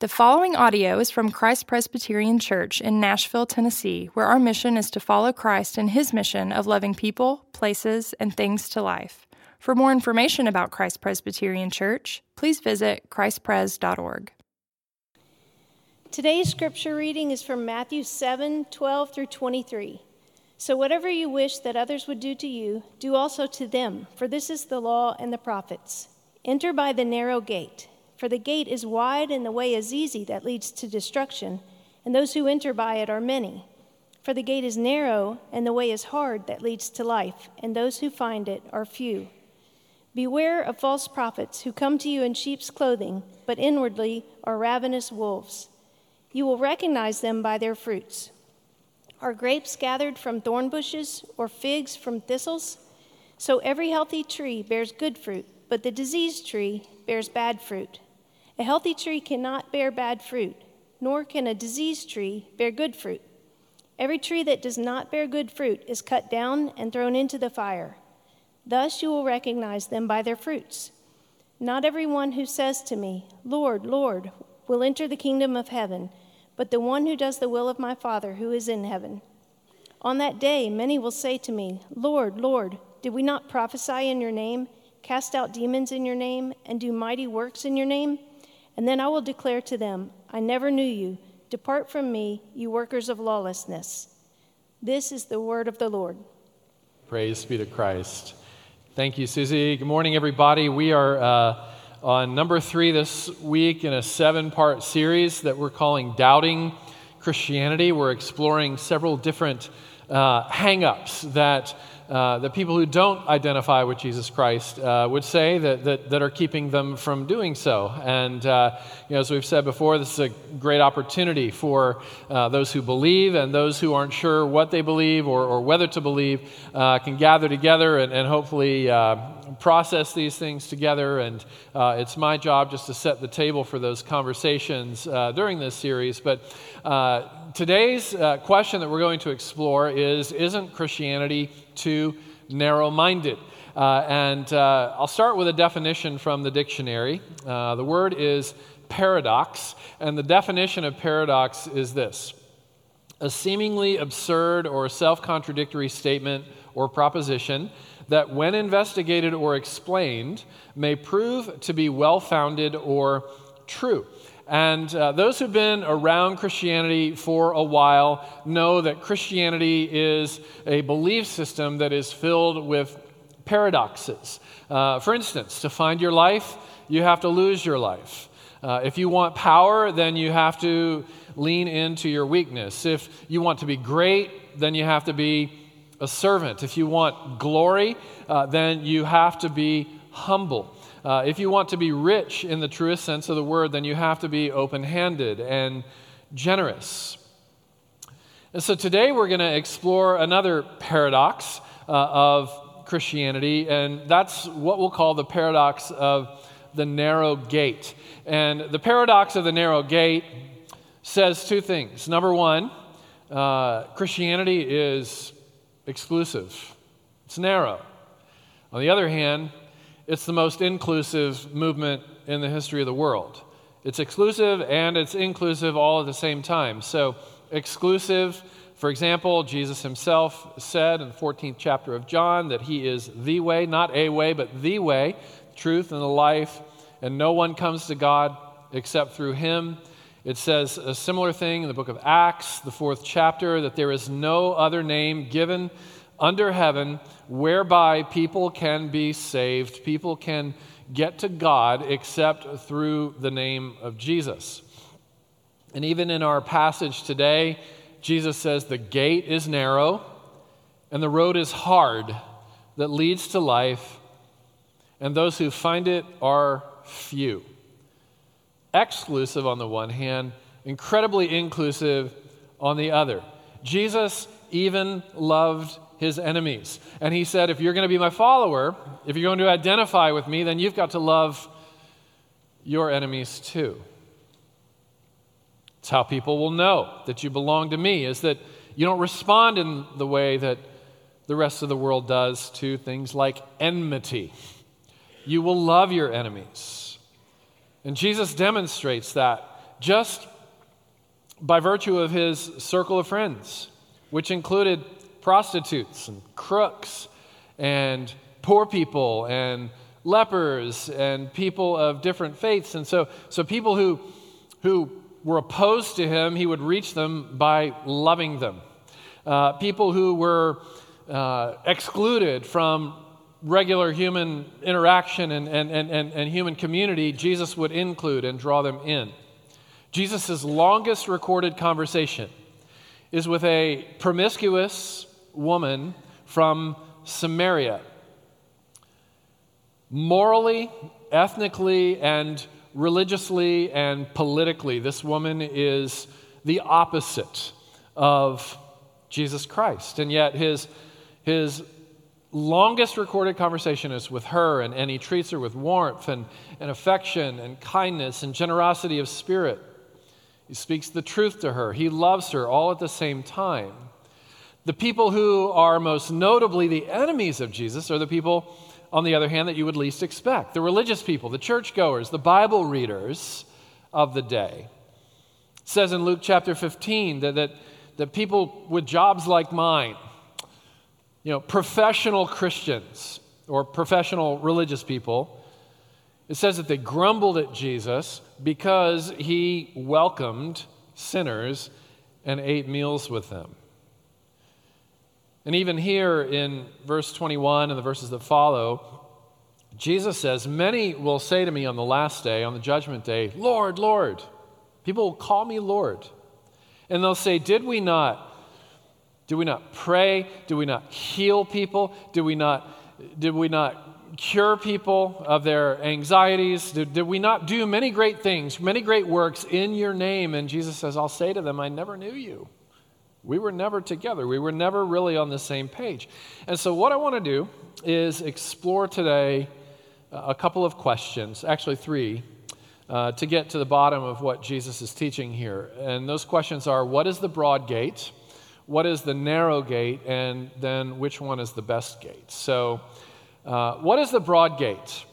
The following audio is from Christ Presbyterian Church in Nashville, Tennessee, where our mission is to follow Christ in his mission of loving people, places, and things to life. For more information about Christ Presbyterian Church, please visit christpres.org. Today's scripture reading is from Matthew 7 12 through 23. So, whatever you wish that others would do to you, do also to them, for this is the law and the prophets. Enter by the narrow gate. For the gate is wide and the way is easy that leads to destruction, and those who enter by it are many. For the gate is narrow and the way is hard that leads to life, and those who find it are few. Beware of false prophets who come to you in sheep's clothing, but inwardly are ravenous wolves. You will recognize them by their fruits. Are grapes gathered from thorn bushes or figs from thistles? So every healthy tree bears good fruit, but the diseased tree bears bad fruit. A healthy tree cannot bear bad fruit, nor can a diseased tree bear good fruit. Every tree that does not bear good fruit is cut down and thrown into the fire. Thus you will recognize them by their fruits. Not everyone who says to me, Lord, Lord, will enter the kingdom of heaven, but the one who does the will of my Father who is in heaven. On that day, many will say to me, Lord, Lord, did we not prophesy in your name, cast out demons in your name, and do mighty works in your name? And then I will declare to them, I never knew you. Depart from me, you workers of lawlessness. This is the word of the Lord. Praise be to Christ. Thank you, Susie. Good morning, everybody. We are uh, on number three this week in a seven part series that we're calling Doubting Christianity. We're exploring several different uh, hang ups that uh, the people who don't identify with Jesus Christ uh, would say that, that, that, are keeping them from doing so. And, uh, you know, as we've said before, this is a great opportunity for uh, those who believe and those who aren't sure what they believe or, or whether to believe uh, can gather together and, and hopefully process these things together. And it's my job just to set the table for those conversations during this series. But today's question that we're going to explore is Isn't Christianity too narrow minded. Uh, and uh, I'll start with a definition from the dictionary. Uh, the word is paradox, and the definition of paradox is this a seemingly absurd or self contradictory statement or proposition that, when investigated or explained, may prove to be well founded or true. And uh, those who've been around Christianity for a while know that Christianity is a belief system that is filled with paradoxes. Uh, for instance, to find your life, you have to lose your life. Uh, if you want power, then you have to lean into your weakness. If you want to be great, then you have to be a servant. If you want glory, uh, then you have to be humble. Uh, if you want to be rich in the truest sense of the word, then you have to be open handed and generous. And so today we're going to explore another paradox uh, of Christianity, and that's what we'll call the paradox of the narrow gate. And the paradox of the narrow gate says two things. Number one, uh, Christianity is exclusive, it's narrow. On the other hand, it's the most inclusive movement in the history of the world. It's exclusive and it's inclusive all at the same time. So, exclusive, for example, Jesus himself said in the 14th chapter of John that he is the way, not a way, but the way, truth, and the life, and no one comes to God except through him. It says a similar thing in the book of Acts, the fourth chapter, that there is no other name given under heaven whereby people can be saved, people can get to God except through the name of Jesus. And even in our passage today, Jesus says the gate is narrow and the road is hard that leads to life, and those who find it are few. Exclusive on the one hand, incredibly inclusive on the other. Jesus even loved his enemies. And he said, If you're going to be my follower, if you're going to identify with me, then you've got to love your enemies too. It's how people will know that you belong to me, is that you don't respond in the way that the rest of the world does to things like enmity. You will love your enemies. And Jesus demonstrates that just by virtue of his circle of friends, which included prostitutes and crooks and poor people and lepers and people of different faiths. And so, so people who, who were opposed to him, he would reach them by loving them. Uh, people who were uh, excluded from regular human interaction and, and, and, and, and human community, Jesus would include and draw them in. Jesus' longest recorded conversation is with a promiscuous woman from Samaria. Morally, ethnically, and religiously and politically, this woman is the opposite of Jesus Christ. And yet, his, his longest recorded conversation is with her, and, and he treats her with warmth and, and affection and kindness and generosity of spirit. He speaks the truth to her, he loves her all at the same time. The people who are most notably the enemies of Jesus are the people, on the other hand, that you would least expect the religious people, the churchgoers, the Bible readers of the day. It says in Luke chapter 15 that, that, that people with jobs like mine, you know, professional Christians or professional religious people, it says that they grumbled at Jesus because he welcomed sinners and ate meals with them. And even here in verse 21 and the verses that follow, Jesus says, Many will say to me on the last day, on the judgment day, Lord, Lord. People will call me Lord. And they'll say, Did we not? Did we not pray? Did we not heal people? Did we not, did we not cure people of their anxieties? Did, did we not do many great things, many great works in your name? And Jesus says, I'll say to them, I never knew you. We were never together. We were never really on the same page. And so, what I want to do is explore today a couple of questions, actually, three, uh, to get to the bottom of what Jesus is teaching here. And those questions are what is the broad gate? What is the narrow gate? And then which one is the best gate? So, uh, what is the broad gate?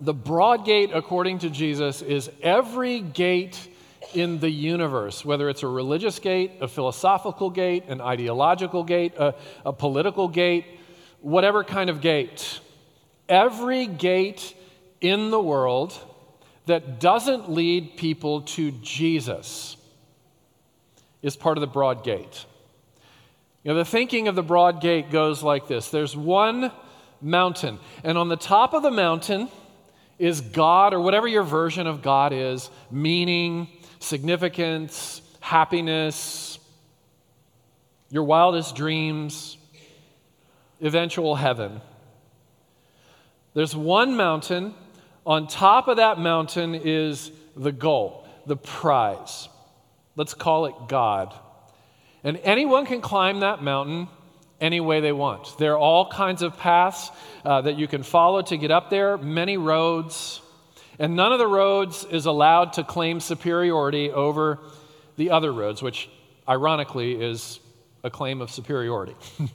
The broad gate, according to Jesus, is every gate in the universe, whether it's a religious gate, a philosophical gate, an ideological gate, a, a political gate, whatever kind of gate. Every gate in the world that doesn't lead people to Jesus is part of the broad gate. You know, the thinking of the broad gate goes like this there's one mountain, and on the top of the mountain is God, or whatever your version of God is, meaning, significance, happiness, your wildest dreams, eventual heaven. There's one mountain. On top of that mountain is the goal, the prize. Let's call it God. And anyone can climb that mountain any way they want. There are all kinds of paths uh, that you can follow to get up there, many roads. And none of the roads is allowed to claim superiority over the other roads, which ironically is a claim of superiority.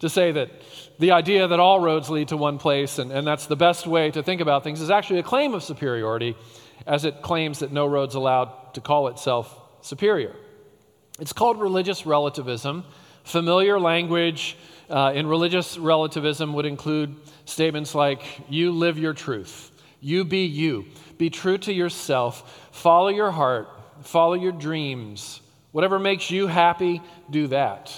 to say that the idea that all roads lead to one place and, and that's the best way to think about things is actually a claim of superiority, as it claims that no road's allowed to call itself superior. It's called religious relativism. Familiar language uh, in religious relativism would include statements like, You live your truth. You be you. Be true to yourself. Follow your heart. Follow your dreams. Whatever makes you happy, do that.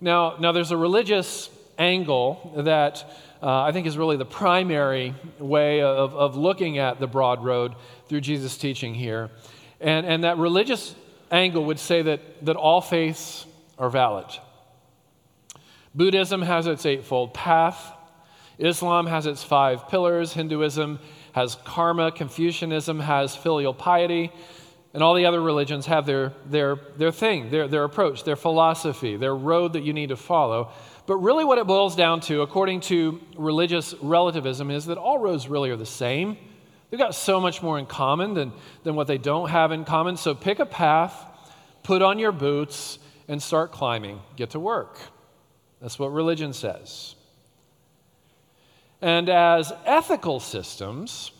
Now, now there's a religious angle that uh, I think is really the primary way of, of looking at the broad road through Jesus' teaching here. And, and that religious angle would say that, that all faiths are valid. Buddhism has its eightfold path. Islam has its five pillars. Hinduism has karma, Confucianism has filial piety, and all the other religions have their, their, their thing, their, their approach, their philosophy, their road that you need to follow. But really, what it boils down to, according to religious relativism, is that all roads really are the same. They've got so much more in common than, than what they don't have in common. So pick a path, put on your boots, and start climbing. Get to work. That's what religion says. And as ethical systems,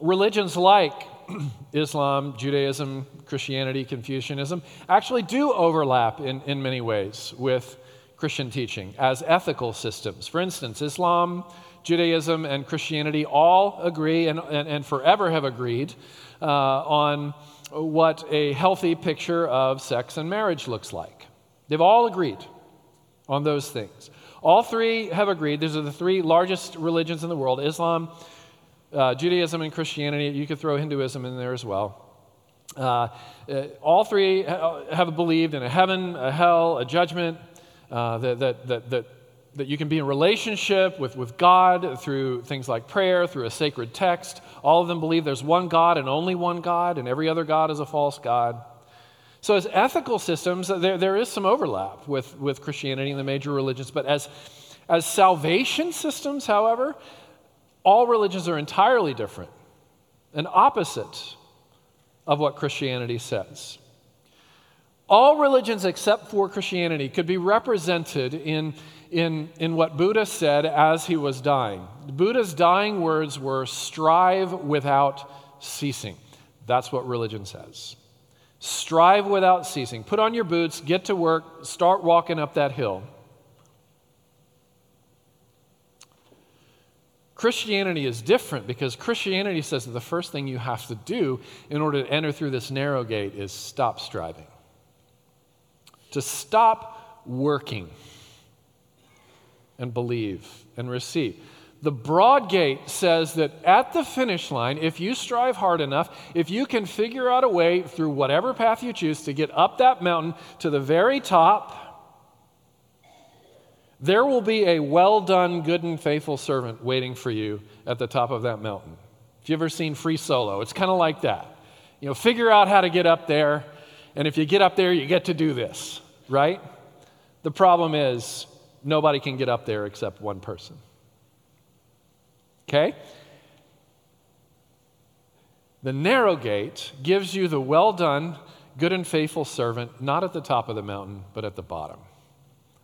religions like Islam, Judaism, Christianity, Confucianism, actually do overlap in, in many ways with Christian teaching as ethical systems. For instance, Islam, Judaism, and Christianity all agree and, and, and forever have agreed uh, on what a healthy picture of sex and marriage looks like. They've all agreed on those things. All three have agreed. These are the three largest religions in the world Islam, uh, Judaism, and Christianity. You could throw Hinduism in there as well. Uh, uh, all three have believed in a heaven, a hell, a judgment, uh, that, that, that, that, that you can be in relationship with, with God through things like prayer, through a sacred text. All of them believe there's one God and only one God, and every other God is a false God. So, as ethical systems, there, there is some overlap with, with Christianity and the major religions, but as, as salvation systems, however, all religions are entirely different and opposite of what Christianity says. All religions except for Christianity could be represented in, in, in what Buddha said as he was dying. Buddha's dying words were strive without ceasing. That's what religion says. Strive without ceasing. Put on your boots, get to work, start walking up that hill. Christianity is different because Christianity says that the first thing you have to do in order to enter through this narrow gate is stop striving. To stop working and believe and receive. The broad gate says that at the finish line, if you strive hard enough, if you can figure out a way through whatever path you choose to get up that mountain to the very top, there will be a well done, good and faithful servant waiting for you at the top of that mountain. If you've ever seen Free Solo, it's kind of like that. You know, figure out how to get up there, and if you get up there, you get to do this, right? The problem is, nobody can get up there except one person. Okay? The narrow gate gives you the well done, good and faithful servant, not at the top of the mountain, but at the bottom.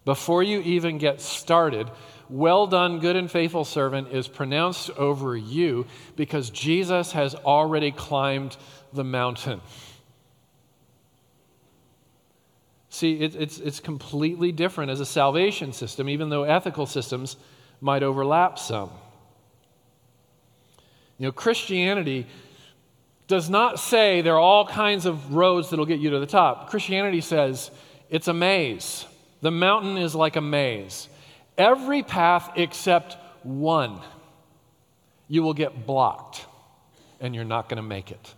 Before you even get started, well done, good and faithful servant is pronounced over you because Jesus has already climbed the mountain. See, it, it's, it's completely different as a salvation system, even though ethical systems might overlap some. You know, Christianity does not say there are all kinds of roads that'll get you to the top. Christianity says it's a maze. The mountain is like a maze. Every path except one, you will get blocked and you're not going to make it.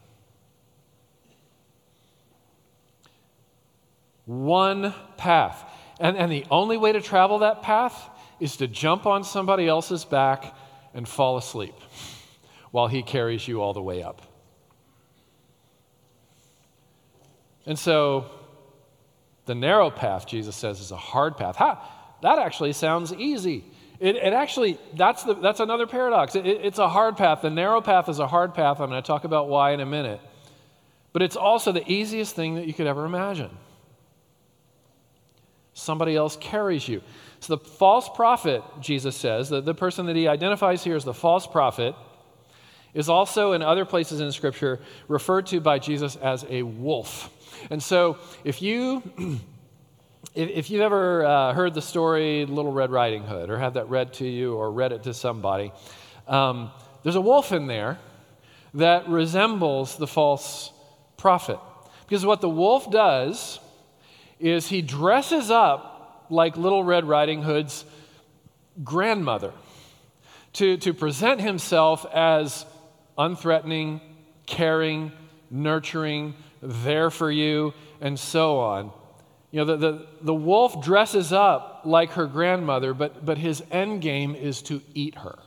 One path. And, and the only way to travel that path is to jump on somebody else's back and fall asleep while He carries you all the way up. And so, the narrow path, Jesus says, is a hard path. Ha, that actually sounds easy. It, it actually, that's, the, that's another paradox. It, it, it's a hard path. The narrow path is a hard path. I'm going to talk about why in a minute. But it's also the easiest thing that you could ever imagine. Somebody else carries you. So the false prophet, Jesus says, the, the person that he identifies here as the false prophet, is also in other places in Scripture referred to by Jesus as a wolf. And so if you. If you've ever uh, heard the story Little Red Riding Hood or had that read to you or read it to somebody, um, there's a wolf in there that resembles the false prophet. Because what the wolf does is he dresses up like Little Red Riding Hood's grandmother to, to present himself as unthreatening, caring, nurturing, there for you, and so on. You know, the, the, the wolf dresses up like her grandmother, but, but his end game is to eat her.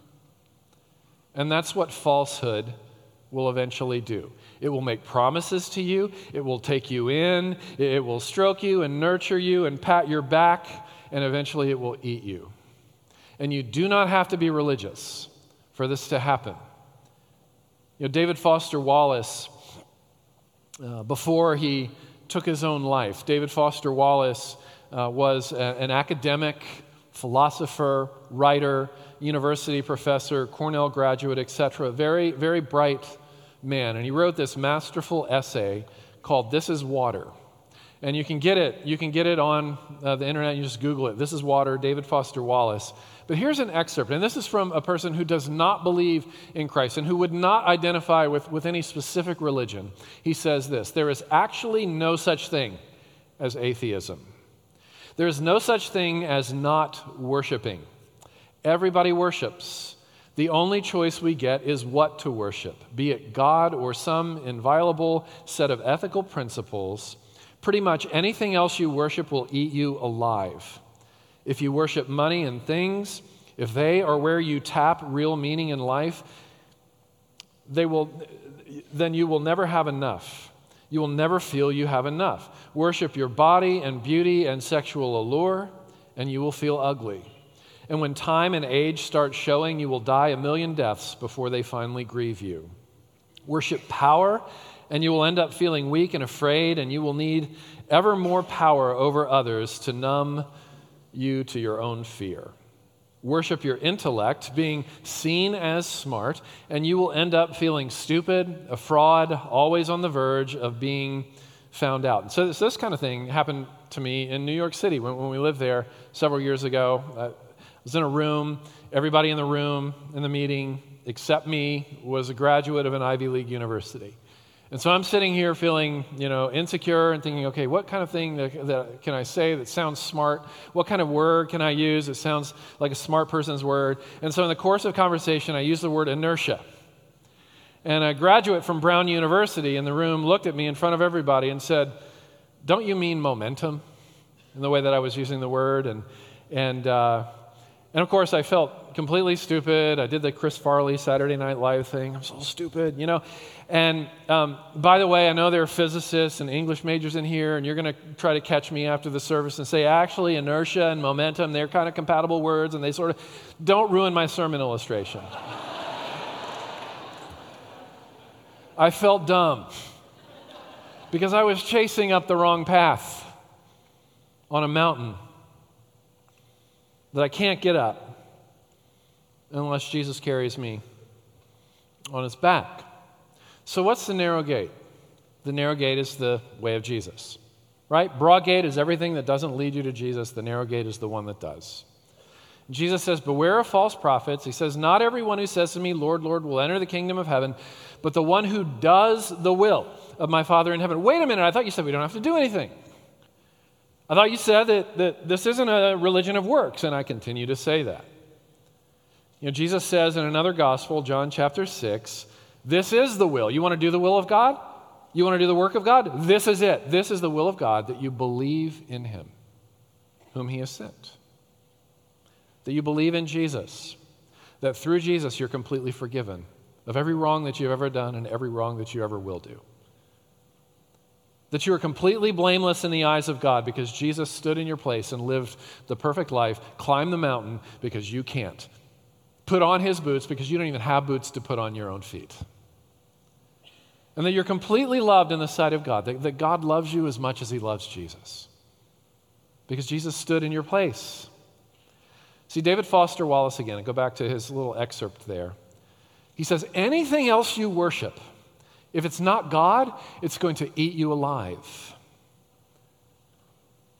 And that's what falsehood will eventually do. It will make promises to you, it will take you in, it will stroke you and nurture you and pat your back, and eventually it will eat you. And you do not have to be religious for this to happen. You know, David Foster Wallace, uh, before he took his own life, David Foster Wallace uh, was a, an academic, philosopher, writer, university professor, Cornell graduate, etc. Very, very bright man. And he wrote this masterful essay called This is Water. And you can get it. You can get it on uh, the internet. You just Google it. This is Water, David Foster Wallace. But here's an excerpt, and this is from a person who does not believe in Christ and who would not identify with, with any specific religion. He says this There is actually no such thing as atheism. There is no such thing as not worshiping. Everybody worships. The only choice we get is what to worship, be it God or some inviolable set of ethical principles. Pretty much anything else you worship will eat you alive. If you worship money and things, if they are where you tap real meaning in life, they will, then you will never have enough. You will never feel you have enough. Worship your body and beauty and sexual allure, and you will feel ugly. And when time and age start showing, you will die a million deaths before they finally grieve you. Worship power, and you will end up feeling weak and afraid, and you will need ever more power over others to numb you to your own fear. Worship your intellect, being seen as smart, and you will end up feeling stupid, a fraud, always on the verge of being found out. So, this, this kind of thing happened to me in New York City when, when we lived there several years ago. I was in a room. Everybody in the room, in the meeting, except me, was a graduate of an Ivy League university. And so I'm sitting here feeling, you know, insecure and thinking, okay, what kind of thing that, that, can I say that sounds smart? What kind of word can I use that sounds like a smart person's word? And so in the course of conversation, I used the word inertia. And a graduate from Brown University in the room looked at me in front of everybody and said, don't you mean momentum? In the way that I was using the word. And, and uh, and of course, I felt completely stupid. I did the Chris Farley Saturday Night Live thing. I'm so stupid, you know. And um, by the way, I know there are physicists and English majors in here, and you're going to try to catch me after the service and say, actually, inertia and momentum, they're kind of compatible words, and they sort of don't ruin my sermon illustration. I felt dumb because I was chasing up the wrong path on a mountain that I can't get up unless Jesus carries me on his back. So, what's the narrow gate? The narrow gate is the way of Jesus, right? Broad gate is everything that doesn't lead you to Jesus, the narrow gate is the one that does. Jesus says, Beware of false prophets. He says, Not everyone who says to me, Lord, Lord, will enter the kingdom of heaven, but the one who does the will of my Father in heaven. Wait a minute, I thought you said we don't have to do anything. I thought you said that, that this isn't a religion of works, and I continue to say that. You know, Jesus says in another gospel, John chapter 6, this is the will. You want to do the will of God? You want to do the work of God? This is it. This is the will of God that you believe in Him, whom He has sent. That you believe in Jesus. That through Jesus you're completely forgiven of every wrong that you've ever done and every wrong that you ever will do that you are completely blameless in the eyes of God because Jesus stood in your place and lived the perfect life, climbed the mountain because you can't, put on his boots because you don't even have boots to put on your own feet. And that you're completely loved in the sight of God, that, that God loves you as much as he loves Jesus because Jesus stood in your place. See, David Foster Wallace again, I go back to his little excerpt there. He says, Anything else you worship, if it's not God, it's going to eat you alive.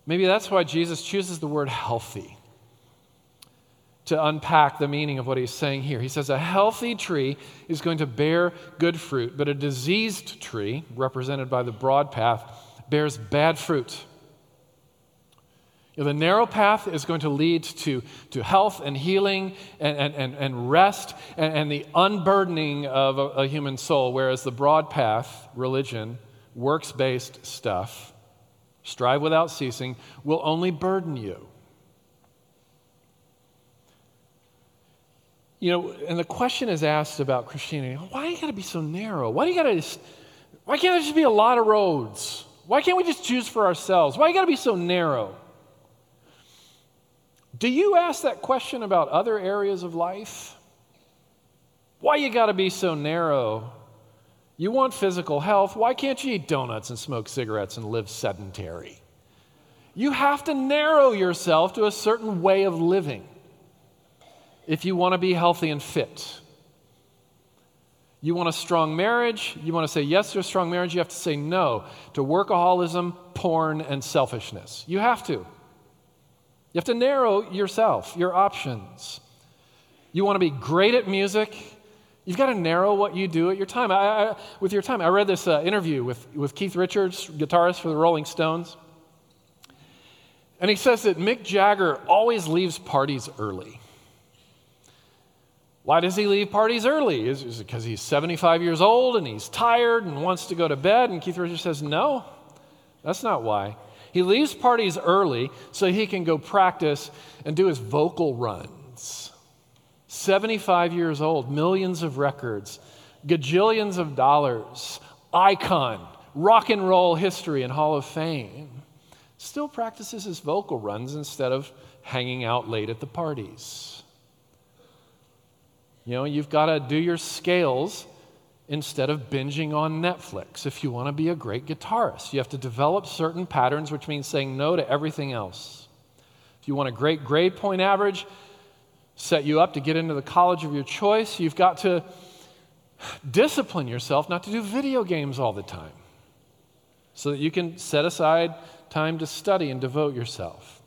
Maybe that's why Jesus chooses the word healthy to unpack the meaning of what he's saying here. He says a healthy tree is going to bear good fruit, but a diseased tree, represented by the broad path, bears bad fruit. You know, the narrow path is going to lead to, to health and healing and, and, and, rest and, and the unburdening of a, a human soul, whereas the broad path, religion, works based stuff, strive without ceasing, will only burden you. You know, and the question is asked about Christianity why do you got to be so narrow? Why do you got to why can't there just be a lot of roads? Why can't we just choose for ourselves? Why you got to be so narrow? Do you ask that question about other areas of life? Why you got to be so narrow? You want physical health, why can't you eat donuts and smoke cigarettes and live sedentary? You have to narrow yourself to a certain way of living if you want to be healthy and fit. You want a strong marriage? You want to say yes to a strong marriage? You have to say no to workaholism, porn, and selfishness. You have to. You have to narrow yourself, your options. You want to be great at music? You've got to narrow what you do at your time. I, I, with your time, I read this uh, interview with, with Keith Richards, guitarist for the Rolling Stones. And he says that Mick Jagger always leaves parties early. Why does he leave parties early? Is, is it because he's 75 years old and he's tired and wants to go to bed? And Keith Richards says, No, that's not why. He leaves parties early so he can go practice and do his vocal runs. 75 years old, millions of records, gajillions of dollars, icon, rock and roll history and Hall of Fame. Still practices his vocal runs instead of hanging out late at the parties. You know, you've got to do your scales instead of binging on Netflix if you want to be a great guitarist. You have to develop certain patterns, which means saying no to everything else. If you want a great grade point average, set you up to get into the college of your choice, you've got to discipline yourself not to do video games all the time so that you can set aside time to study and devote yourself.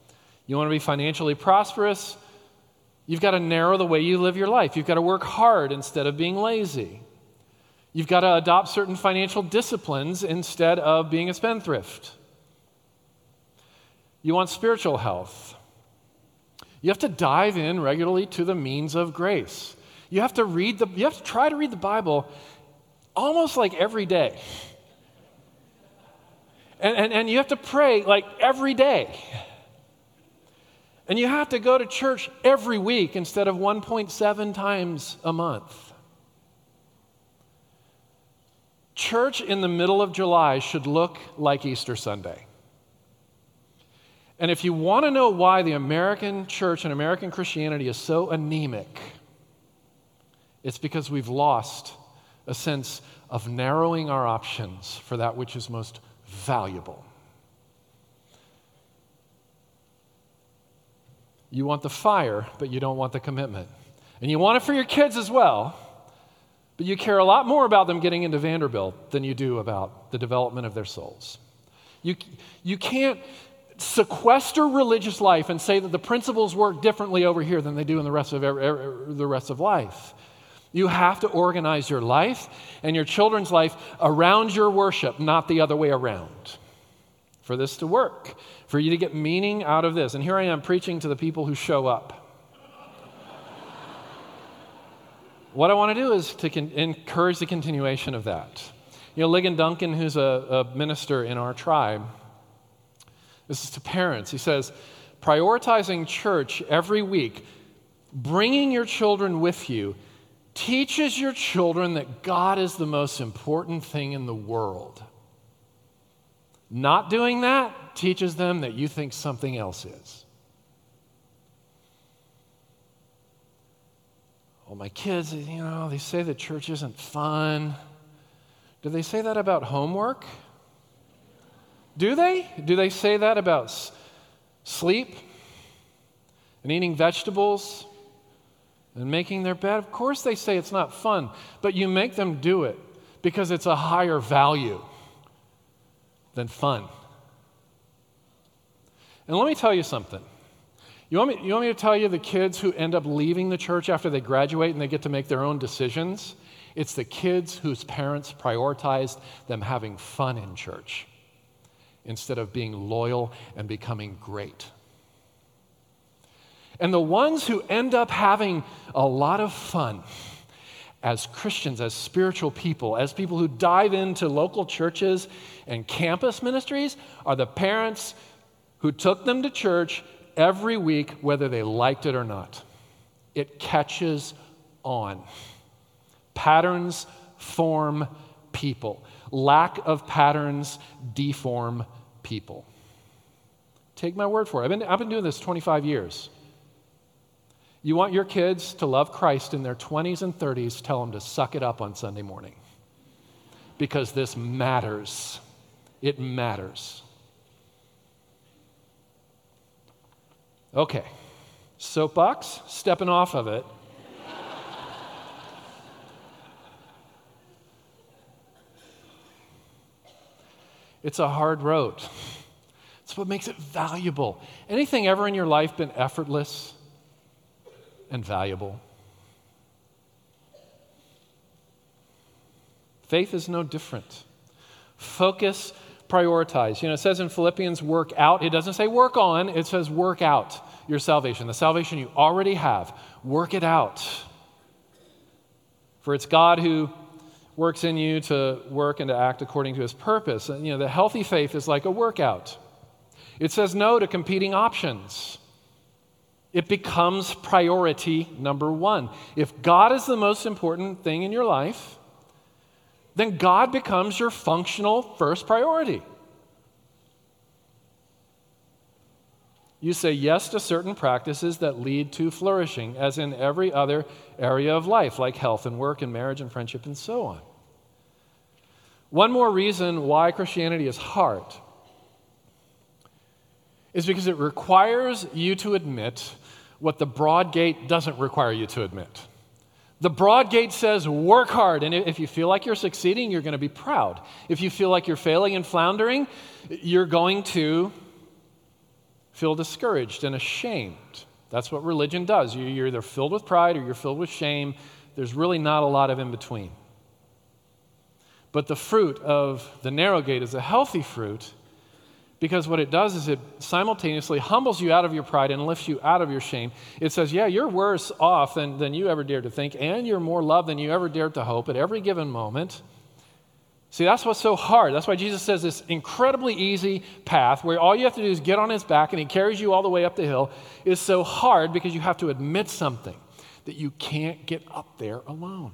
You want to be financially prosperous? You've got to narrow the way you live your life. You've got to work hard instead of being lazy. You've got to adopt certain financial disciplines instead of being a spendthrift. You want spiritual health. You have to dive in regularly to the means of grace. You have to read the you have to try to read the Bible almost like every day. And, and, and you have to pray like every day. And you have to go to church every week instead of 1.7 times a month. Church in the middle of July should look like Easter Sunday. And if you want to know why the American church and American Christianity is so anemic, it's because we've lost a sense of narrowing our options for that which is most valuable. You want the fire, but you don't want the commitment. And you want it for your kids as well, but you care a lot more about them getting into Vanderbilt than you do about the development of their souls. You, you can't sequester religious life and say that the principles work differently over here than they do in the rest of, the rest of life. You have to organize your life and your children's life around your worship, not the other way around, for this to work for you to get meaning out of this. And here I am preaching to the people who show up. what I want to do is to con- encourage the continuation of that. You know, Ligon Duncan, who's a, a minister in our tribe, this is to parents. He says, prioritizing church every week, bringing your children with you, teaches your children that God is the most important thing in the world. Not doing that teaches them that you think something else is. Well, my kids, you know, they say the church isn't fun. Do they say that about homework? Do they? Do they say that about sleep and eating vegetables and making their bed? Of course, they say it's not fun, but you make them do it because it's a higher value than fun. And let me tell you something. You want, me, you want me to tell you the kids who end up leaving the church after they graduate and they get to make their own decisions? It's the kids whose parents prioritized them having fun in church instead of being loyal and becoming great. And the ones who end up having a lot of fun as Christians, as spiritual people, as people who dive into local churches and campus ministries are the parents who took them to church every week, whether they liked it or not. It catches on. Patterns form people, lack of patterns deform people. Take my word for it. I've been, I've been doing this 25 years. You want your kids to love Christ in their 20s and 30s, tell them to suck it up on Sunday morning. Because this matters. It matters. Okay, soapbox, stepping off of it. it's a hard road. It's what makes it valuable. Anything ever in your life been effortless? And valuable? Faith is no different. Focus, prioritize. You know, it says in Philippians, work out. It doesn't say work on, it says work out your salvation. The salvation you already have, work it out. For it's God who works in you to work and to act according to his purpose. And, you know, the healthy faith is like a workout. It says no to competing options. It becomes priority number one. If God is the most important thing in your life, then God becomes your functional first priority. You say yes to certain practices that lead to flourishing, as in every other area of life, like health and work and marriage and friendship and so on. One more reason why Christianity is hard is because it requires you to admit what the broad gate doesn't require you to admit. The broad gate says work hard, and if you feel like you're succeeding, you're going to be proud. If you feel like you're failing and floundering, you're going to feel discouraged and ashamed. That's what religion does. You're either filled with pride or you're filled with shame. There's really not a lot of in between. But the fruit of the narrow gate is a healthy fruit because what it does is it simultaneously humbles you out of your pride and lifts you out of your shame. It says, Yeah, you're worse off than, than you ever dared to think, and you're more loved than you ever dared to hope at every given moment. See, that's what's so hard. That's why Jesus says this incredibly easy path where all you have to do is get on his back and he carries you all the way up the hill is so hard because you have to admit something that you can't get up there alone.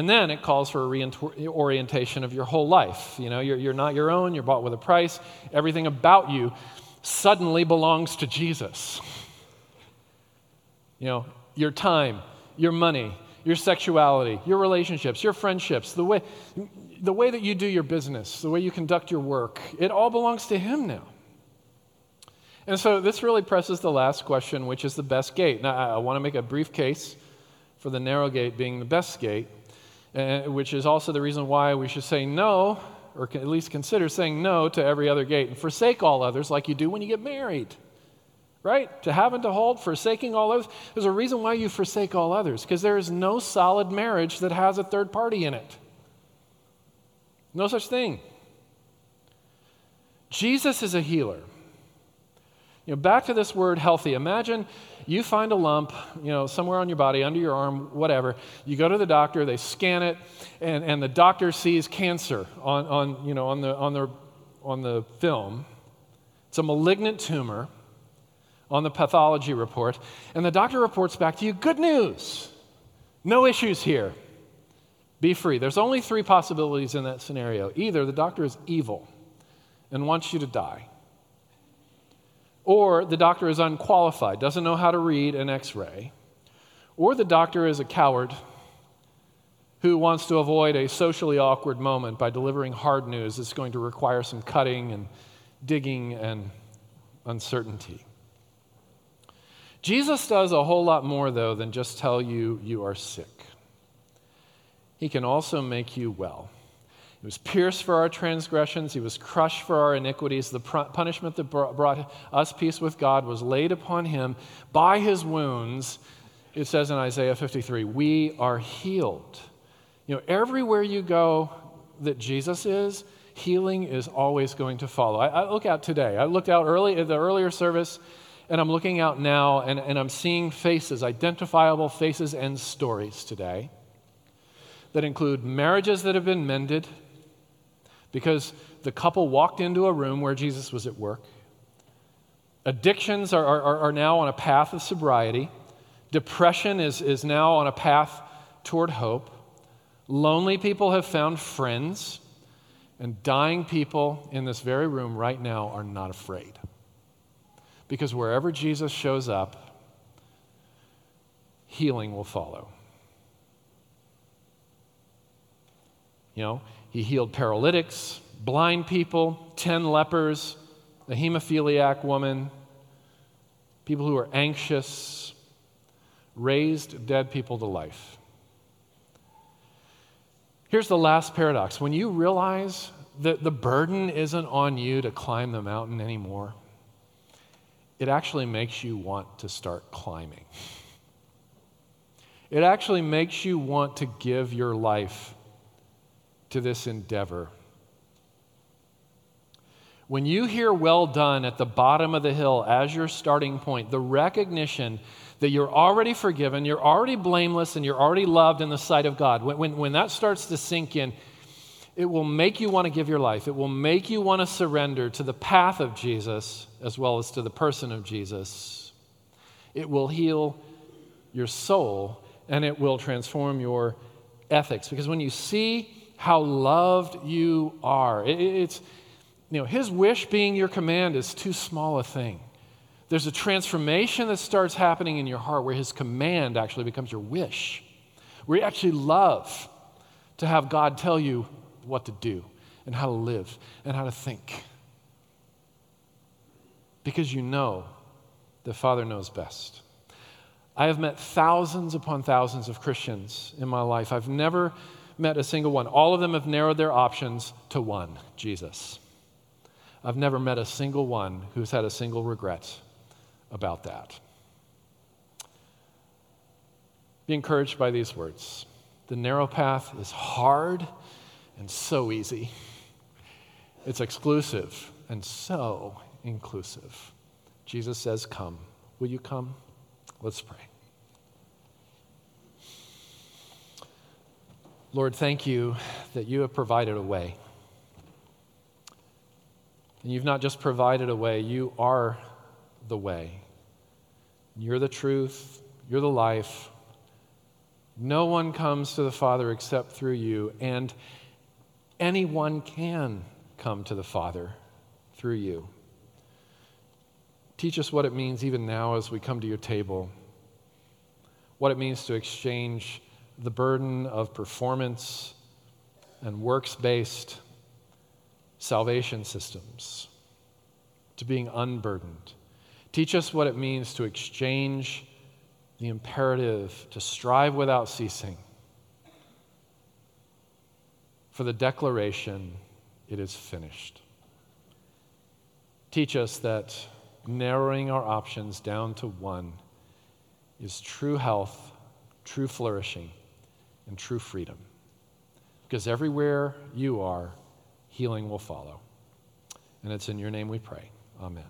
And then it calls for a reorientation of your whole life. You know, you're, you're not your own, you're bought with a price. Everything about you suddenly belongs to Jesus. You know, your time, your money, your sexuality, your relationships, your friendships, the way, the way that you do your business, the way you conduct your work, it all belongs to Him now. And so this really presses the last question, which is the best gate. Now, I, I want to make a brief case for the narrow gate being the best gate uh, which is also the reason why we should say no, or at least consider saying no to every other gate and forsake all others like you do when you get married. Right? To have and to hold, forsaking all others. There's a reason why you forsake all others, because there is no solid marriage that has a third party in it. No such thing. Jesus is a healer. You know, back to this word healthy. Imagine you find a lump, you know, somewhere on your body, under your arm, whatever. You go to the doctor, they scan it, and, and the doctor sees cancer on, on, you know, on, the, on, the, on the film. It's a malignant tumor on the pathology report. And the doctor reports back to you good news. No issues here. Be free. There's only three possibilities in that scenario. Either the doctor is evil and wants you to die, or the doctor is unqualified, doesn't know how to read an x ray, or the doctor is a coward who wants to avoid a socially awkward moment by delivering hard news that's going to require some cutting and digging and uncertainty. Jesus does a whole lot more, though, than just tell you you are sick. He can also make you well. He was pierced for our transgressions, he was crushed for our iniquities. The punishment that brought us peace with God was laid upon him. By his wounds, it says in Isaiah 53, we are healed. You know, everywhere you go that Jesus is, healing is always going to follow. I, I look out today. I looked out early at the earlier service, and I'm looking out now, and, and I'm seeing faces, identifiable faces and stories today that include marriages that have been mended because the couple walked into a room where Jesus was at work. Addictions are, are, are now on a path of sobriety. Depression is, is now on a path toward hope. Lonely people have found friends. And dying people in this very room right now are not afraid. Because wherever Jesus shows up, healing will follow. You know, he healed paralytics, blind people, 10 lepers, a hemophiliac woman, people who were anxious, raised dead people to life. Here's the last paradox when you realize that the burden isn't on you to climb the mountain anymore, it actually makes you want to start climbing. It actually makes you want to give your life to this endeavor. When you hear well done at the bottom of the hill as your starting point, the recognition that you're already forgiven, you're already blameless, and you're already loved in the sight of God, when, when, when that starts to sink in, it will make you want to give your life. It will make you want to surrender to the path of Jesus as well as to the person of Jesus. It will heal your soul and it will transform your ethics. Because when you see how loved you are, it, it's, you know, His wish being your command is too small a thing. There's a transformation that starts happening in your heart where His command actually becomes your wish, where you actually love to have God tell you what to do and how to live and how to think. Because you know the Father knows best. I have met thousands upon thousands of Christians in my life. I've never met a single one. All of them have narrowed their options to one Jesus. I've never met a single one who's had a single regret about that. Be encouraged by these words. The narrow path is hard and so easy. It's exclusive and so inclusive. Jesus says, Come. Will you come? Let's pray. Lord, thank you that you have provided a way. And you've not just provided a way, you are the way. You're the truth, you're the life. No one comes to the Father except through you, and anyone can come to the Father through you. Teach us what it means even now as we come to your table, what it means to exchange the burden of performance and works based salvation systems to being unburdened. Teach us what it means to exchange the imperative to strive without ceasing for the declaration, it is finished. Teach us that narrowing our options down to one is true health, true flourishing, and true freedom. Because everywhere you are, healing will follow. And it's in your name we pray. Amen.